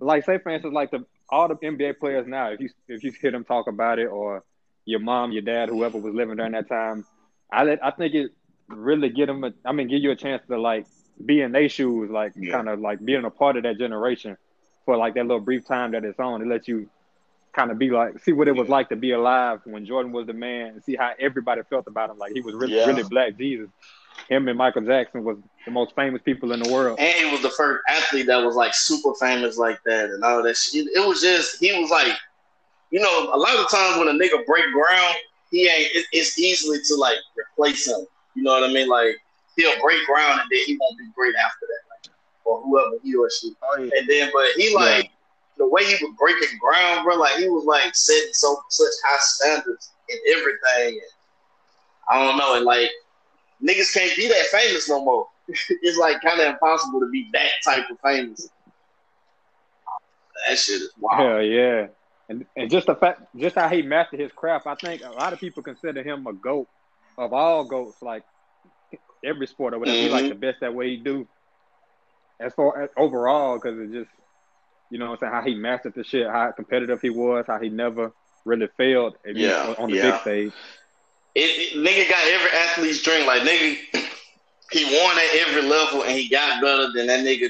like say for instance, like the all the NBA players now. If you if you hear them talk about it, or your mom, your dad, whoever was living during that time, I let, I think it really get them. A, I mean, give you a chance to like be in their shoes, like Yeah. kind of like being a part of that generation for like that little brief time that it's on. It lets you kind of be like see what it was like to be alive when Jordan was the man, and see how everybody felt about him. Like he was really Yeah. really black Jesus. Him and Michael Jackson was the most famous people in the world. and he was the first athlete that was like super famous like that and all that shit. It was just he was like, you know, a lot of times when a nigga break ground, he ain't. It, it's easily to like replace him. You know what I mean? Like he'll break ground and then he won't be great after that, like, or whoever he or she. Oh yeah. And then, but he like the way he was breaking ground, bro. Like he was like setting so such high standards in everything. I don't know, and like niggas can't be that famous no more. it's like kind of impossible to be that type of famous. That shit is wild. Hell yeah. And and just the fact just how he mastered his craft, I think a lot of people consider him a goat of all goats, like every sport or whatever. He like Mhm. the best at what he do. As far as overall, because it just you know what I'm saying, how he mastered the shit, how competitive he was, how he never really failed Yeah, on, the yeah. big stage. It, it- nigga got every athlete's dream. Like nigga, he won at every level and he got better than that nigga.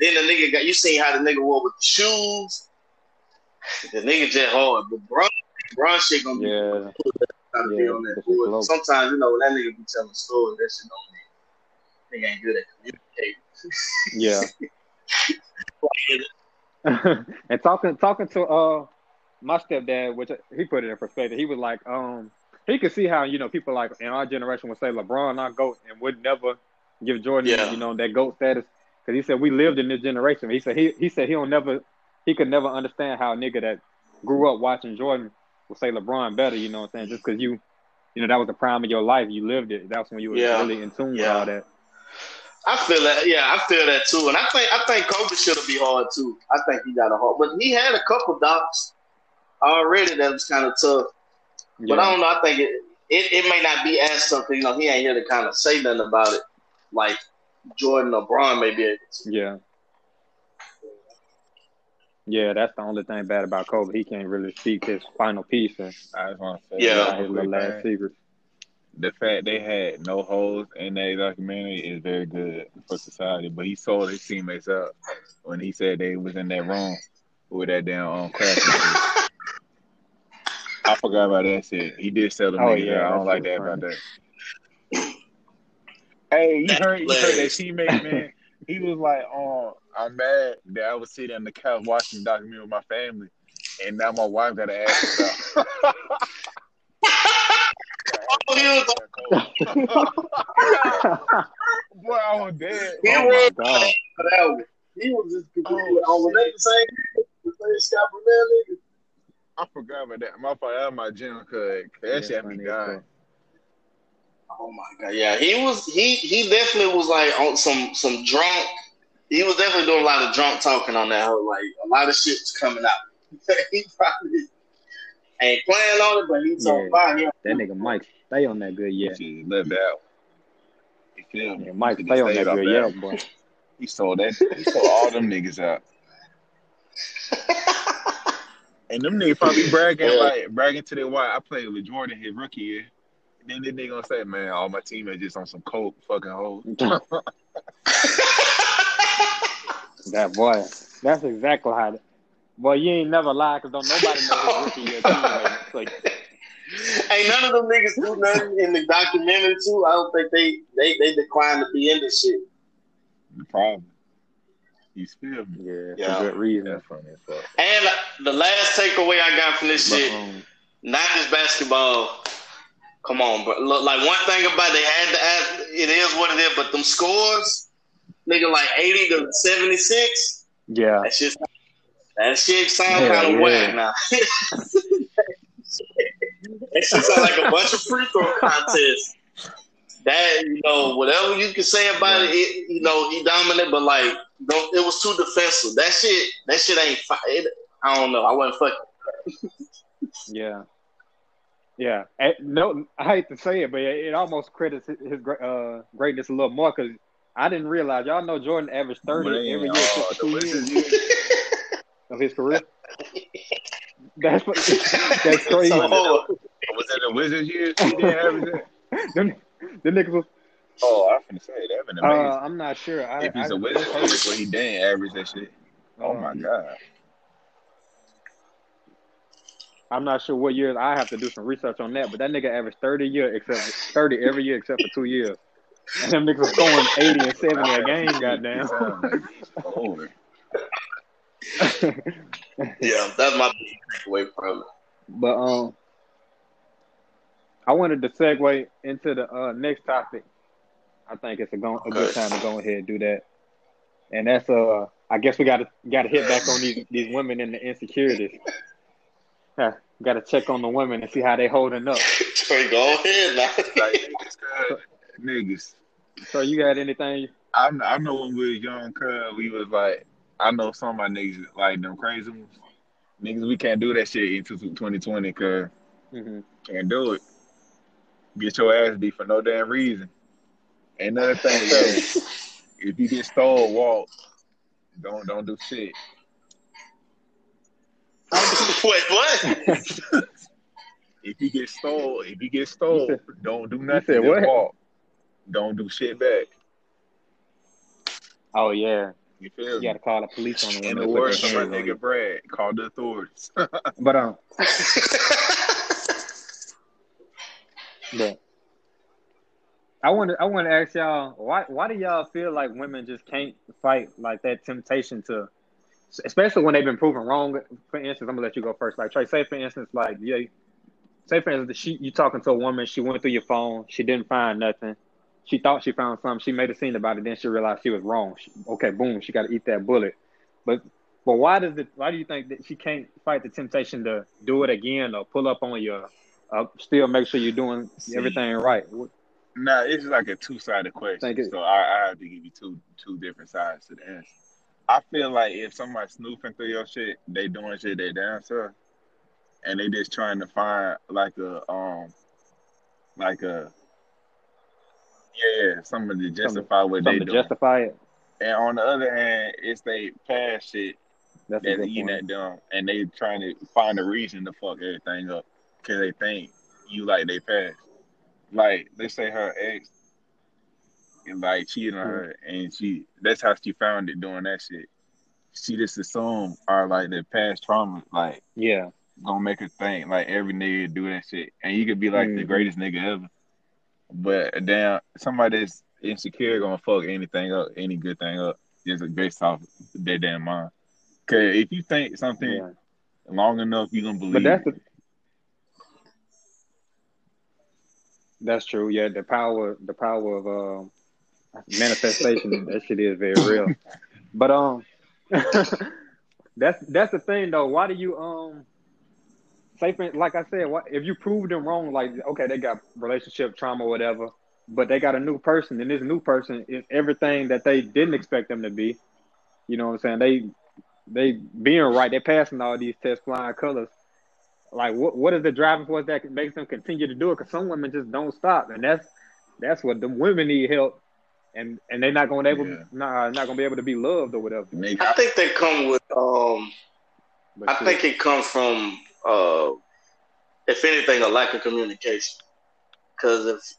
Then the nigga got you seen how the nigga wore with the shoes. The nigga just hard, but bro, bro shit gonna be Yeah. gotta be Yeah, on that board. Sometimes you know when that nigga be telling stories, that shit don't mean nigga ain't good at communicating. Yeah. and talking talking to uh my stepdad, which he put it in perspective, he was like, um, he could see how you know people like in our generation would say LeBron not goat and would never give Jordan Yeah. you know that goat status because he said we lived in this generation. He said he he said he don't never he could never understand how a nigga that grew up watching Jordan would say LeBron better. You know what I'm saying? Just because you you know that was the prime of your life, you lived it. That's when you were Yeah. really in tune with Yeah. all that. I feel that. Yeah, I feel that too. And I think I think Kobe should have be hard too. I think he got a hard, but he had a couple docs already that was kind of tough. But I don't know. I think it, it it may not be as tough. You know, he ain't here to kind of say nothing about it, like Jordan or Bron may be able to. Yeah. Yeah, that's the only thing bad about Kobe. He can't really speak his final piece and I just want to say Yeah. his last secret. The fact they had no holes in that documentary is very good for society. But he sold his teammates out when he said they was in that room with that damn um, crack. and shit. I forgot about that shit. He did sell them Oh, niggas yeah. I don't like that was about that. Hey, you That heard you heard that plays. teammate man? He was like, "Um, I'm mad that I was sitting on the couch watching the documentary with my family, and now my wife got to ask about." Oh, he was Boy, I was dead. He Oh was my that one. He was just oh, completely Oh, on was that the same the same Scott Burrell nigga. I forgot about that. My fault. That was my general cause that shit had me dying. Oh my god, yeah, he was he he definitely was like on some some drunk. He was definitely doing a lot of drunk talking on that whole like a lot of shit was coming out. he probably ain't playing on it, but he so Yeah. fine. Yeah. That nigga Mike stay on that good yeah. Shit left out. You feel me? yeah Mike Should've stay on that good yeah, boy. He sold that. He sold all them niggas out. And them niggas probably bragging Yeah. like bragging to their wife. I played with Jordan his rookie year. Then this nigga gonna say, man, all my teammates just on some coke fucking hoes. That boy. That's exactly how Boy, you ain't never lied because don't nobody know his rookie year teammate. So, Ain't none of them niggas do nothing in the documentary too. I don't think they they they declined to be in this shit. Probably. You feel me? yeah, Yeah. for good reason. That's funny as fuck. And the last takeaway I got from this But, shit, um, not just basketball. Come on, bro. Look, like one thing about they had to ask, it is what it is, but them scores, nigga, like eighty to seventy six. yeah, That shit, that shit sound Yeah, kind of yeah. whack now. that shit sound like a bunch of free throw contests. That you know, whatever you can say about it, it, you know, he dominant, but like, don't, it was too defensive. That shit, that shit ain't. Fi- it, I don't know. I wasn't fucking. yeah, yeah. Eh, no, I hate to say it, but it, it almost credits his his uh, greatness a little more because I didn't realize. Y'all know Jordan averaged thirty But every year ain't, of his career. That's what, that's crazy. So, Was it the Wizards year? He didn't average that? them, them niggas was. Oh, I was gonna say that been amazing. Uh, I'm not sure. I, if he's I, a Wizards player, well, he didn't average that shit. Oh my um, god. I'm not sure what years. I have to do some research on that. But that nigga averaged 30 year, except 30 every year except for two years. And them niggas was scoring 80 and 70 a game. Goddamn. Over. yeah, that's my big takeaway from it. but um, I wanted to segue into the uh, next topic. I think it's a, go- a good time to go ahead and do that. And that's uh, I guess we got to got to hit back on these these women and the insecurities. We got to check on the women and see how they holding up. Trey, go ahead. Like niggas. So you got anything? I I know when we were young, cuz we was like, I know some of my niggas like them crazy ones. Niggas, we can't do that shit into 2020, cuz hmm can't do it. Get your ass beat for no damn reason. Another thing, cuz, if you get stole, walk. Don't don't do shit. Wait, what? If you get stole, if you get stole, don't do nothing. Just what? walk. Don't do shit back. Oh yeah, You feel you got to call the police on the In the words of my nigga Brad, call the authorities. But um, but I want to I want to ask y'all why why do y'all feel like women just can't fight like that temptation to, especially when they've been proven wrong. For instance, I'm gonna let you go first. Like Trey, say for instance, like yeah, say for instance, she you talking to a woman, she went through your phone, she didn't find nothing. She thought she found something. She made a scene about it. Then she realized she was wrong. She, okay, boom. She got to eat that bullet. But but why does it? Why do you think that she can't fight the temptation to do it again or pull up on your? Uh, still make sure you're doing See. everything right. nah, it's like a two sided question. So I, I have to give you two two different sides to the answer. I feel like if somebody's snooping through your shit, they doing shit they damn sure. And they just trying to find like a um like a yeah, something to justify what they Something to doing. justify it. And on the other hand, it's they past shit That's a that's good eating at them, and they trying to find a reason to fuck everything up because they think you like they past. Like let's say her ex, and like cheated on her, and she that's how she found it doing that shit. She just assumed are like the past trauma, like Yeah, gonna make her think like every nigga do that shit, and you could be like the Mhm. greatest nigga ever, but damn, somebody that's insecure gonna fuck anything up, any good thing up, just based off their damn mind. Cause if you think something yeah. long enough, you gonna believe. But that's it. the. That's true. Yeah, the power, the power of um, manifestation. that shit is very real. But um, that's that's the thing though. Why do you um say for like I said, what if you prove them wrong? Like okay, they got relationship trauma, or whatever, but they got a new person, and this new person is everything that they didn't expect them to be. You know what I'm saying? They they being right, they're passing all these tests, flying colors. Like what what is the driving force that makes them continue to do it? Because some women just don't stop, and that's that's what the women need help, and and they're not going to able Yeah. nah, not going to be able to be loved or whatever. Nigga, I think they come with um But I think it comes from, uh, if anything, a lack of communication. Because if,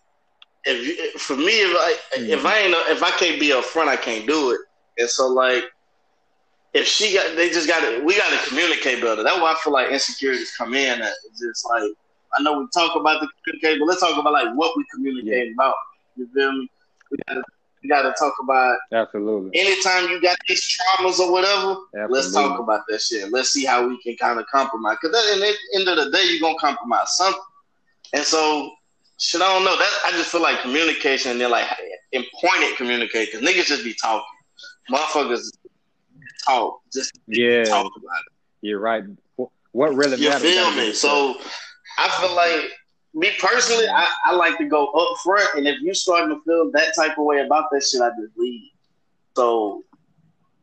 if you, for me, if I if I ain't if I can't be upfront, I can't do it. And so like, if she got, they just got to, we got to communicate better. That's why I feel like insecurities come in. It's just like, I know we talk about the communicate, but let's talk about like what we communicate yeah. about. You feel me? We got to we got to talk about absolutely. Anytime you got these traumas or whatever, absolutely. let's talk about that shit. Let's see how we can kind of compromise. Because at the end of the day, you're gonna compromise something. And so, shit, I don't know. That I just feel like communication and then like important communication. Because niggas just be talking. Motherfuckers talk. Just yeah. Talk about it. You're right. What really you matters? You feel me? So I feel like me personally, I, I like to go up front, and if you're starting to feel that type of way about that shit, I just leave. So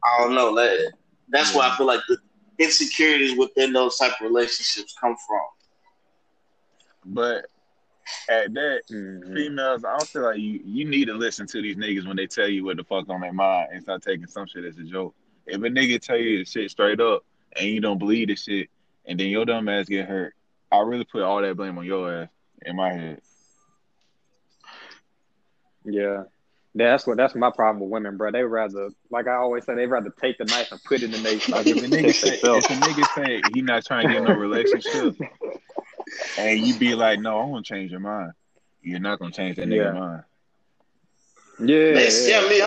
I don't know. That that's where I feel like the insecurities within those type of relationships come from. But at that, mm-hmm. females, I don't feel like you you need to listen to these niggas when they tell you what the fuck on their mind and start taking some shit as a joke. If a nigga tell you the shit straight up and you don't believe the shit, and then your dumb ass get hurt, I really put all that blame on your ass in my head. Yeah. That's what that's my problem with women, bro. They rather, like I always say, they rather take the knife and put it in the like if a nigga say, if a nigga say he not trying to get no relationship, and you be like, no, I want to change your mind. You're not gonna change that nigga yeah. mind. Yeah, yeah, me.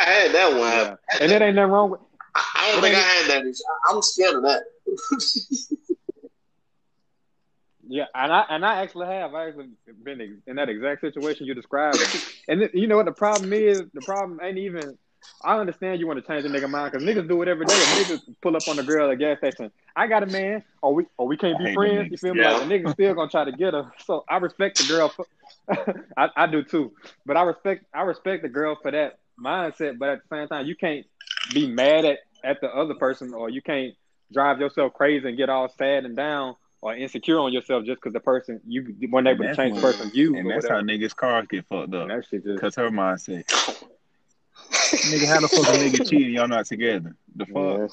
I had that one, yeah. and it ain't nothing wrong with. I, I don't think I had that. I'm scared of that. Yeah, and I and I actually have. I actually been in that exact situation you described. and you know what the problem is? The problem ain't even. I understand you want to change a nigga mind because niggas do it every day. niggas pull up on the girl at the gas station. I got a man, or we or we can't be friends. You feel me? Yeah. Like the nigga still gonna try to get her. So I respect the girl. For, I, I do too, but I respect I respect the girl for that mindset. But at the same time, you can't be mad at at the other person, or you can't drive yourself crazy and get all sad and down or insecure on yourself just because the person you weren't able to change the person you. And that's whatever. how niggas' cars get fucked up. Because her mindset. nigga, how the fuck a nigga cheating? Y'all not together? The fuck?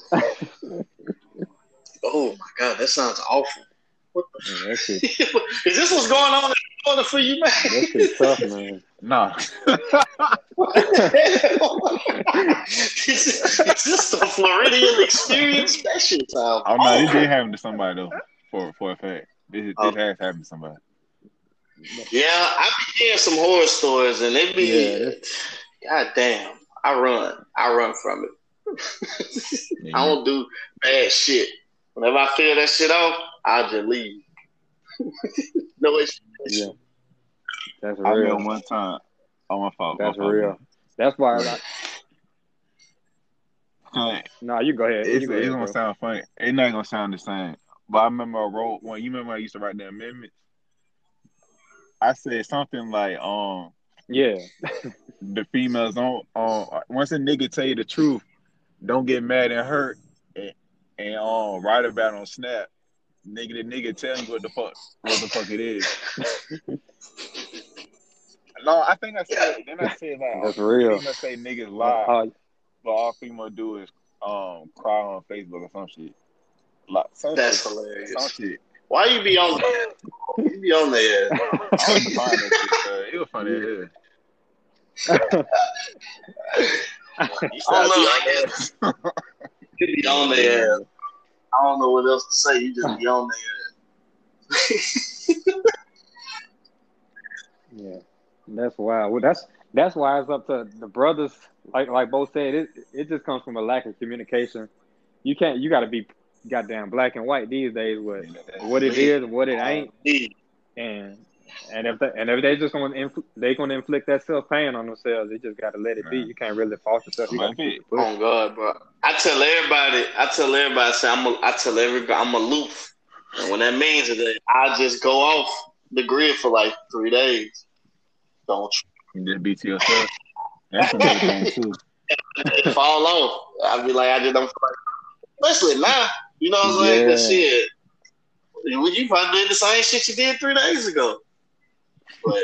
oh my god, that sounds awful. What the? Yeah, is this what's going on in the for you, man? That shit's tough, man. Nah. is, is this the Floridian experience special time? Oh no, this did happen to somebody though for for a fact. This, this um, has happened to somebody. Yeah, I've been hearing some horror stories, and they be, yeah, god damn, I run, I run from it. yeah. I don't do bad shit. Whenever I feel that shit off, I just leave. no issue. Yeah, that's real. I remember one time. Oh my fault. That's my real. That's why. I, no, nah, you go ahead. It's, you go it's ahead, gonna bro. sound funny. It's not gonna sound the same. But I remember I wrote when you remember I used to write the amendments. I said something like, um, yeah, the females don't. Um, once a nigga tell you the truth, don't get mad and hurt, and, and um, write about on Snap. Nigga, the nigga tell you what the fuck, what the fuck it is. no, I think I said. Then I said like, that's real. I say niggas lie, uh, but all female do is um cry on Facebook or some shit. Like, That's shit, hilarious. Shit. Why you be on there? you be on there? I was find that shit, It was funny as hell. you I don't know. You be on there. I don't know what else to say. You just be on there. yeah, that's wild. Well, that's that's why it's up to the brothers. Like like both said, it it just comes from a lack of communication. You can't. You got to be goddamn black and white these days with what it is and what it ain't. And and if they, and if they just gonna infl- they gonna inflict that self pain on themselves, they just gotta let it be. You can't really force yourself. You gotta keep oh God, bro! I tell everybody, I tell everybody, I say I'm a, I tell everybody I'm aloof, and when that means is that I just go off the grid for like three days. Don't you just be to yourself. That's another thing too. Fall off. I be like, I just don't. Especially now, you know what I'm saying? Yeah. shit, when you probably did the same shit you did three days ago. But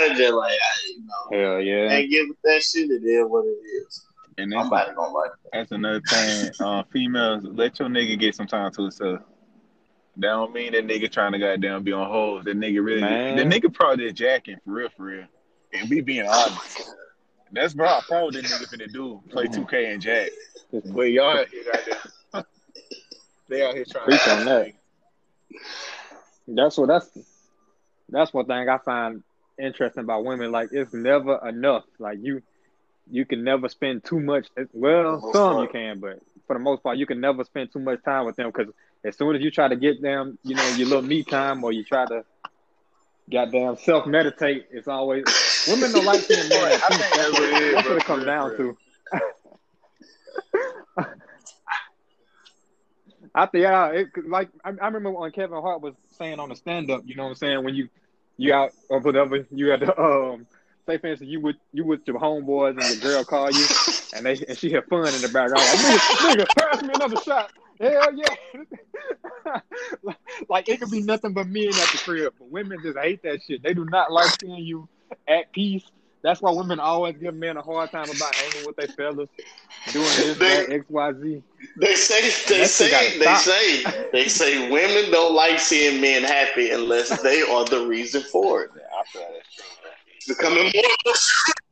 I just like, I, you know, hell yeah, ain't give that shit. It is what it is. And that's, gonna like that's another thing. Uh, females, let your nigga get some time to himself. That don't mean that nigga trying to goddamn be on hold. That nigga really, Man. the nigga probably just jacking for real, for real. And we being honest. That's bro. I follow this nigga finna do play 2K and Jack. But y'all goddamn. They out here trying Preach to on that. That's what that's that's one thing I find interesting about women. Like it's never enough. Like you you can never spend too much. Well, some you can, but for the most part, you can never spend too much time with them because as soon as you try to get them, you know, your little me time or you try to goddamn self meditate, it's always women don't like. I think that's is, That's what it comes down to. I think yeah, it like I, I remember when Kevin Hart was saying on the stand up, you know what I'm saying, when you you out or whatever, you had to um say instance you with you with your homeboys and your girl call you and they and she had fun in the background like nigga, nigga pass me another shot. Hell yeah. like it could be nothing but men at the crib. But women just hate that shit. They do not like seeing you at peace. That's why women always give men a hard time about hanging with their fellas, doing this, They- that, X, Y, Z. They say they say they say they say women don't like seeing men happy unless they are the reason for it. I feel that's It's becoming more.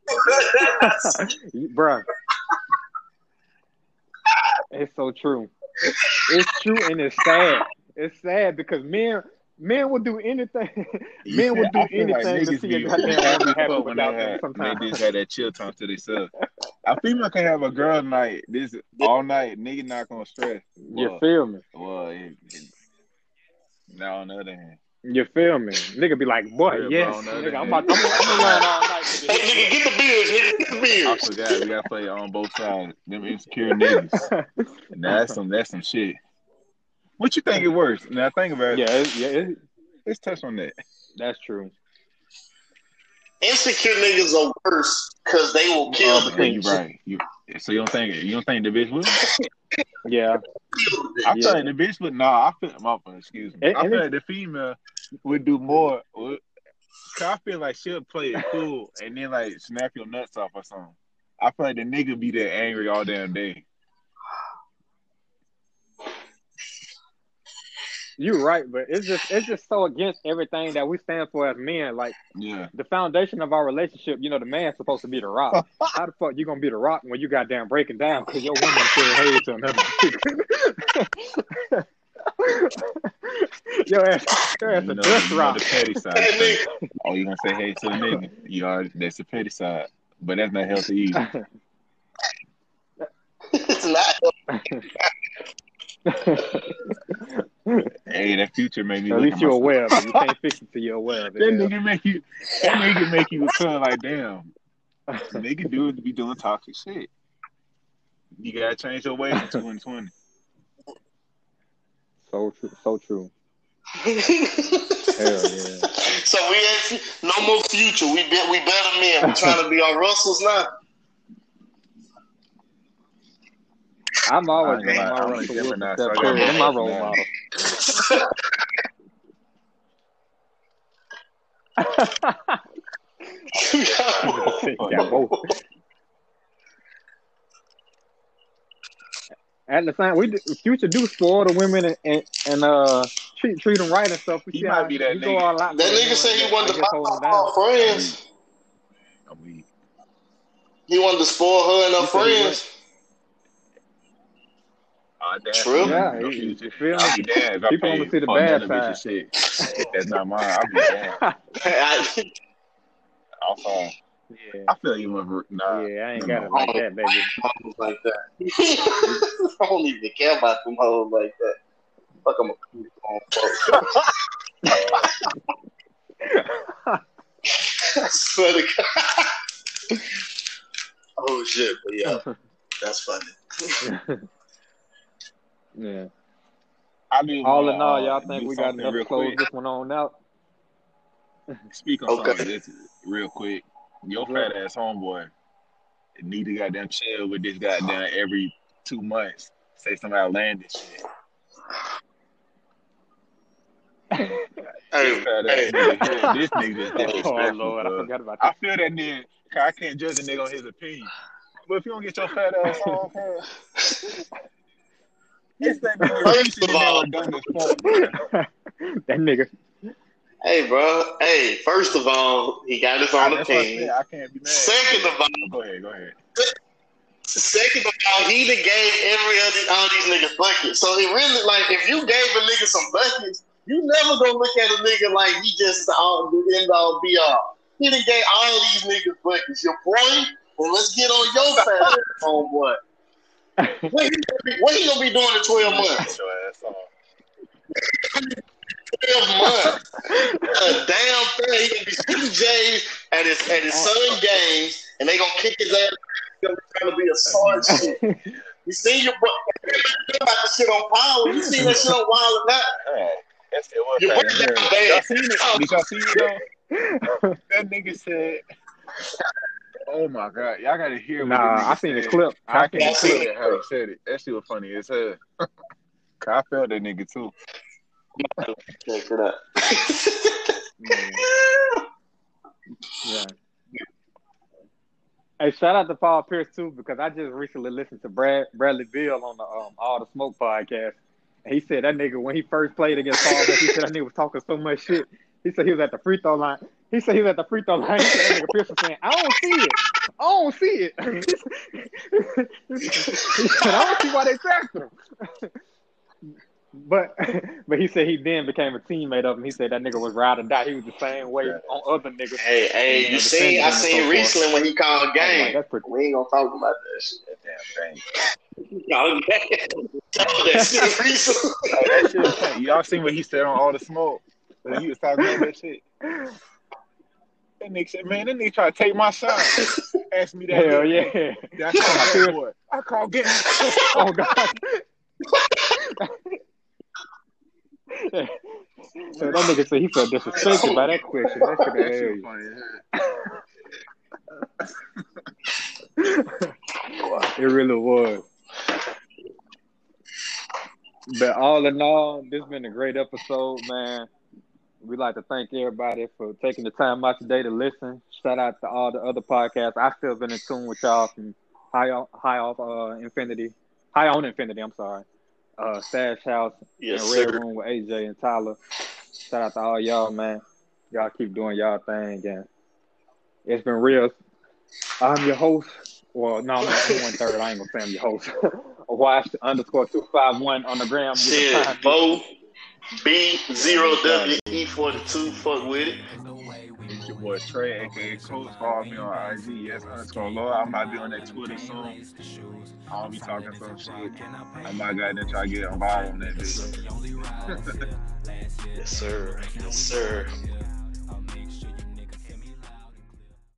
Bruh. It's so true. It's true and it's sad. It's sad because men men would do anything. You men would do I feel like anything to see be a goddamn woman happy fuck when they without them sometimes. They just had that chill time to themselves. A female can have a girl night this all night. Nigga not gonna stress. You feel me? well, it, it, now on the other hand, You feel me? Nigga be like, boy, Yeah, yes, bro, on the other nigga, I'm hand- about, I'm, I'm gonna run all night. Hey, Nigga. nigga, get the beers, nigga, get the I beers. forgot we gotta play on both sides. Them insecure niggas. Now that's some that's some shit. What you think it worse? Now think about it. yeah, it, yeah, it, Let's touch on that. that's true. Insecure niggas are worse because they will kill Oh, the yeah, you bitch. right. You, so you don't think you don't think the bitch would? Yeah, Kill the bitch. I Yeah. feel the bitch would. Nah, I feel my fault, excuse me. And- I feel like the female would do more. Would, 'cause I feel like she'll play it cool and then like snap your nuts off or something. I feel like the nigga be that angry all damn day. You're right, but it's just it's just so against everything that we stand for as men. Like Yeah. the foundation of our relationship, you know, the man's supposed to be the rock. How the fuck you gonna be the rock when you goddamn breaking down because your woman said hey to another chick? your ass, your ass You a know, just you know rock. the petty side. Hey, Oh, you gonna say hey to the nigga? You are that's the petty side, but that's not healthy either. it's not. hey, that future made me. At least at you're myself. aware of it. You can't fix it till you're aware of it. That it. nigga make you. That nigga make you feel like damn. Nigga do it be doing toxic shit. You gotta change your ways in 2020. So true. So true. Hell yeah. So we ain't no more future. We be, we better men. We trying to be our Russells now. I'm always I been ain't my gonna I'm Russell a Wilson Gemini, step so I Curry. got my my role model. At the time, we do, Future do spoil the women and, and, and uh treat treat them right and stuff. We He might be that nigga. all. That nigga said he that wanted to guess buy hold him all down. her friends. I mean. He wanted to spoil her and her He said friends. Damn. True. Yeah, No you, future. you feel I'll me? be damned if People pay wanna see the for bad another bitch's shit. That's not mine, I'll be damned. I, I'm fine. yeah, I feel you went nah. yeah, I ain't got it mind. like that, baby. like that. I don't even care about them hoes like that. Fuck, I'm a cool fuck. I swear to God. oh shit, but yeah, that's funny. Yeah. I do All in all, uh, y'all think we got enough real to close quick. this one on out? Speak on Okay. something this real quick. Your fat ass homeboy need to goddamn chill with this goddamn every two months. Say some outlandish shit. Hey, This hey, nigga here, this nigga is Oh disrespectful. Lord, I forgot about I feel that nigga. I can't judge a nigga on his opinion. But if you don't get your fat ass on, bro, that nigga First of all- and done this fuck, bro. that nigga. Hey, bro. Hey, first of all, he got his own ah, That's what I opinion. I can't be mad. Second of all, Go ahead, go ahead. second of all, he done gave every other all these niggas buckets. So it really like if you gave a nigga some buckets, you never gonna look at a nigga like he just the all the end all be all. He done gave all these niggas buckets. Your point? Well, let's get on your side, homeboy. What he, gonna be, what he gonna be doing in twelve months? Get your ass on. Twelve months. A damn thing. He gonna be shooting Jays at his at his son games, and they gonna kick his ass. He gonna be trying to be a smart shit. You see your boy about the shit on power. You see that shit on Wild and Out. Hey, That's it was Your bad. boy got Y'all seen it? Did y'all see it though? That nigga said, "Oh my god, y'all gotta hear." Nah, that I seen the said. clip. I I can't I it how he said it. That shit was funny as hell. I felt that nigga too. Check it out. Man. Yeah. Hey, shout out to Paul Pierce too because I just recently listened to Brad Bradley Beal on the um, All the Smoke podcast. And he said that nigga when he first played against Paul, Pierce, he said that nigga was talking so much shit. He said he was at the free throw line. He said he was at the free throw line. He said that nigga Pierce was saying, "I don't see it. I don't see it." he said, "I don't see why they sacked him." But but he said he then became a teammate of him. He said that nigga was ride or die. He was the same way on other niggas. Hey, hey, Yeah, you the seen? I defenders and so seen forth. recently when he called I was like, game. that's pretty. We ain't gonna talk about that shit. That damn thing. Called game. Told that shit recently. Hey, that shit was funny. Y'all seen what he said on all the smoke when he was talking about that shit. That nigga said, "Man, that nigga try to take my shine." Ask me that. Hell yeah. Yeah, I called that. I call game. Oh God. so that nigga said he felt disrespected by that question. That shit That shit hilarious. funny. It really was. But all in all, this has been a great episode, man. We'd like to thank everybody for taking the time out today to listen. Shout out to all the other podcasts. I still been in tune with y'all from High off, high off uh, Infinity, High on Infinity. I'm sorry. Uh, Stash House Yes, and Red sir. Room with AJ and Tyler. Shout out to all y'all, man. Y'all keep doing y'all thing, and it's been real. I'm your host. Well, no, I'm not one third. I ain't gonna say I'm your host. Watch underscore two five one on the gram. Shit, find. Bo B zero W E forty two. Fuck with it. It's your boy Trey, aka Coach. Follow me on IG. Yes, underscore Lord. I might be on that Twitter soon. I'll be talking some shit. I might go and try to get involved on that bitch. Yes, sir. Yes, sir.